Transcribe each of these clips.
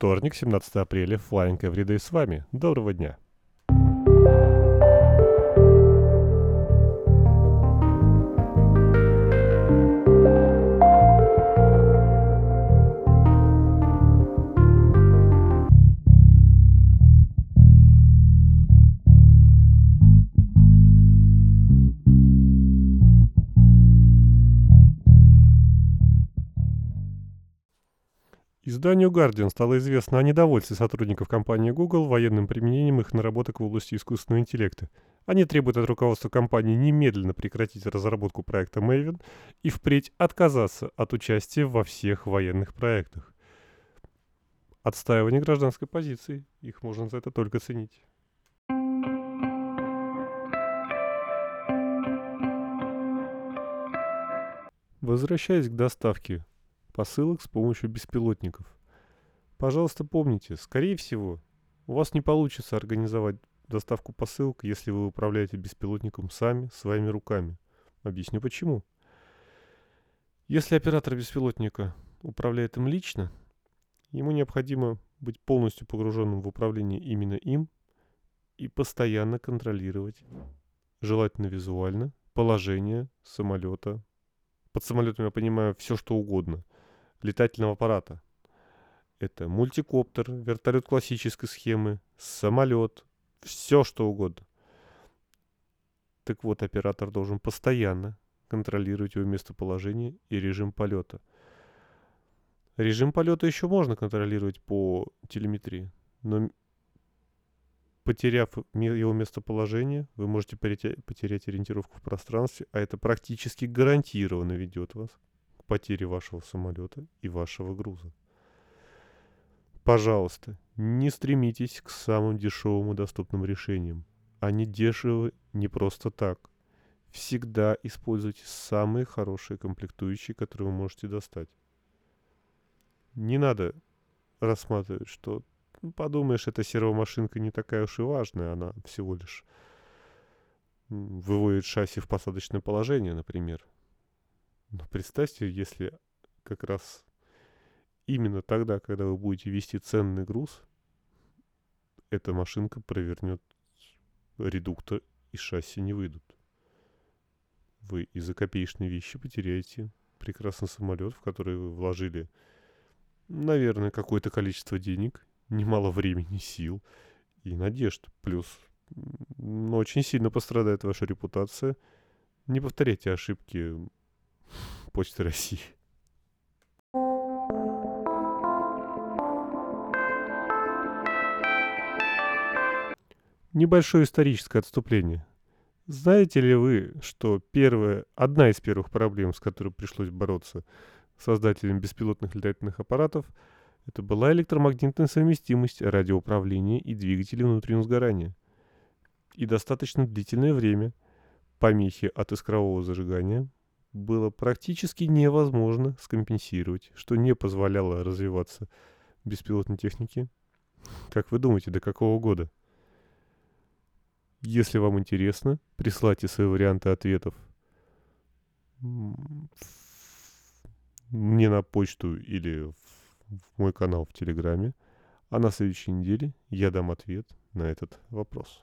Вторник, 17 апреля, Flying Everyday с вами. Доброго дня. Изданию Guardian стало известно о недовольстве сотрудников компании Google военным применением их наработок в области искусственного интеллекта. Они требуют от руководства компании немедленно прекратить разработку проекта Maven и впредь отказаться от участия во всех военных проектах. Отстаивание гражданской позиции. Их можно за это только ценить. Возвращаясь к доставке посылок с помощью беспилотников. Пожалуйста, помните, скорее всего, у вас не получится организовать доставку посылок, если вы управляете беспилотником сами, своими руками. Объясню почему. Если оператор беспилотника управляет им лично, ему необходимо быть полностью погруженным в управление именно им и постоянно контролировать, желательно визуально, положение самолета. Под самолетом я понимаю все, что угодно летательного аппарата. Это мультикоптер, вертолет классической схемы, самолет, все что угодно. Так вот, оператор должен постоянно контролировать его местоположение и режим полета. Режим полета еще можно контролировать по телеметрии, но потеряв его местоположение, вы можете потерять ориентировку в пространстве, а это практически гарантированно ведет вас потери вашего самолета и вашего груза. Пожалуйста, не стремитесь к самым дешевым и доступным решениям. Они дешевы не просто так. Всегда используйте самые хорошие комплектующие, которые вы можете достать. Не надо рассматривать, что ну, подумаешь, эта сервомашинка не такая уж и важная, она всего лишь выводит шасси в посадочное положение, например. Но представьте, если как раз именно тогда, когда вы будете вести ценный груз, эта машинка провернет редуктор и шасси не выйдут. Вы из-за копеечной вещи потеряете прекрасный самолет, в который вы вложили, наверное, какое-то количество денег, немало времени, сил и надежд. Плюс очень сильно пострадает ваша репутация. Не повторяйте ошибки Почты России. Небольшое историческое отступление. Знаете ли вы, что первая, одна из первых проблем, с которой пришлось бороться создателям беспилотных летательных аппаратов, это была электромагнитная совместимость радиоуправления и двигателей внутреннего сгорания. И достаточно длительное время помехи от искрового зажигания было практически невозможно скомпенсировать, что не позволяло развиваться беспилотной технике. Как вы думаете, до какого года? Если вам интересно, присылайте свои варианты ответов мне на почту или в мой канал в Телеграме, а на следующей неделе я дам ответ на этот вопрос.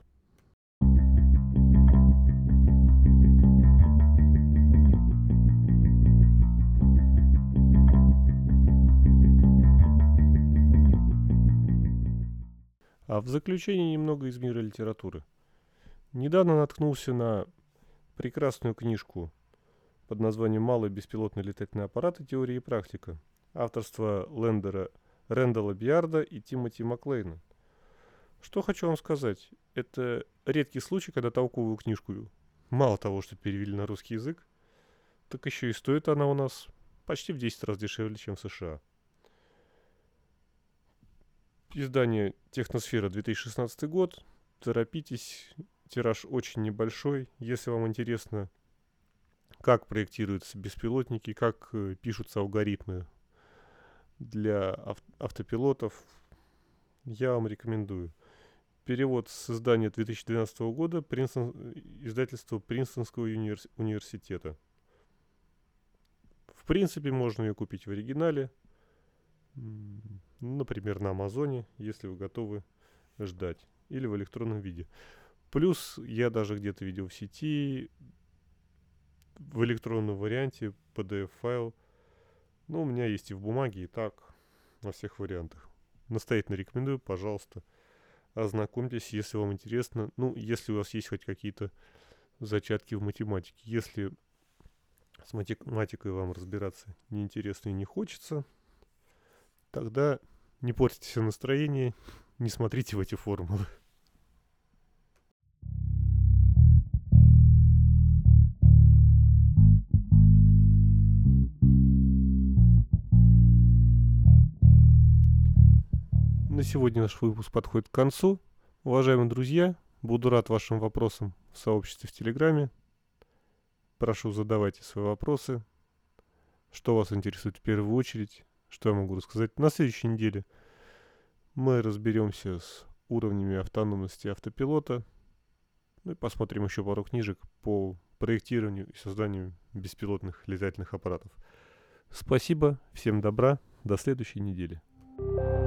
А в заключение немного из мира литературы. Недавно наткнулся на прекрасную книжку под названием «Малый беспилотный летательный аппарат и теория и практика» авторства Лендера Рэндала Биарда и Тимоти Маклейна. Что хочу вам сказать, это редкий случай, когда толковую книжку мало того, что перевели на русский язык, так еще и стоит она у нас почти в 10 раз дешевле, чем в США. Издание «Техносфера» 2016 год. Торопитесь, тираж очень небольшой. Если вам интересно, как проектируются беспилотники, как э, пишутся алгоритмы для ав- автопилотов, я вам рекомендую. Перевод с издания 2012 года Принстон, издательства Принстонского универс- университета. В принципе, можно ее купить в оригинале. Например, на Амазоне, если вы готовы ждать, или в электронном виде. Плюс я даже где-то видел в сети в электронном варианте PDF-файл. Ну, у меня есть и в бумаге, и так, во всех вариантах. Настоятельно рекомендую, пожалуйста, ознакомьтесь, если вам интересно. Ну, если у вас есть хоть какие-то зачатки в математике. Если с математикой вам разбираться неинтересно и не хочется, тогда не портите себе настроение, не смотрите в эти формулы. На сегодня наш выпуск подходит к концу. Уважаемые друзья, буду рад вашим вопросам в сообществе в Телеграме. Прошу, задавайте свои вопросы. Что вас интересует в первую очередь? Что я могу рассказать? На следующей неделе мы разберемся с уровнями автономности автопилота. Ну и посмотрим еще пару книжек по проектированию и созданию беспилотных летательных аппаратов. Спасибо, всем добра, до следующей недели. thank you